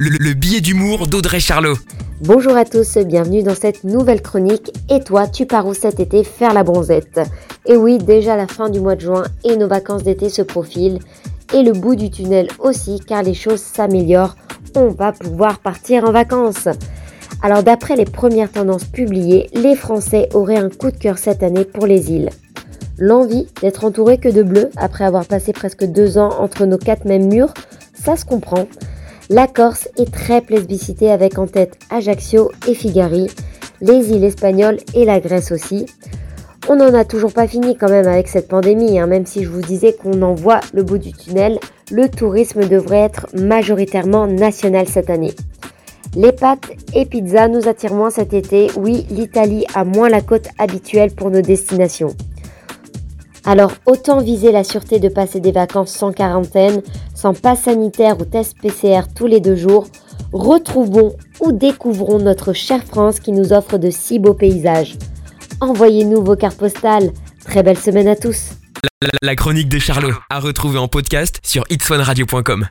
le, le billet d'humour d'Audrey Charlot. Bonjour à tous, bienvenue dans cette nouvelle chronique. Et toi, tu pars où cet été faire la bronzette? Et oui, déjà la fin du mois de juin et nos vacances d'été se profilent. Et le bout du tunnel aussi, car les choses s'améliorent. On va pouvoir partir en vacances. Alors d'après les premières tendances publiées, les Français auraient un coup de cœur cette année pour les îles. L'envie d'être entouré que de bleu après avoir passé presque deux ans entre nos quatre mêmes murs, ça se comprend. La Corse est très plébiscitée avec en tête Ajaccio et Figari, les îles espagnoles et la Grèce aussi. On n'en a toujours pas fini quand même avec cette pandémie, hein, même si je vous disais qu'on en voit le bout du tunnel, le tourisme devrait être majoritairement national cette année. Les pâtes et pizzas nous attirent moins cet été. Oui, l'Italie a moins la côte habituelle pour nos destinations. Alors autant viser la sûreté de passer des vacances sans quarantaine, sans passe sanitaire ou test PCR tous les deux jours. Retrouvons ou découvrons notre chère France qui nous offre de si beaux paysages. Envoyez-nous vos cartes postales. Très belle semaine à tous. La, chronique de Charlot, à retrouver en podcast sur itswanradio.com.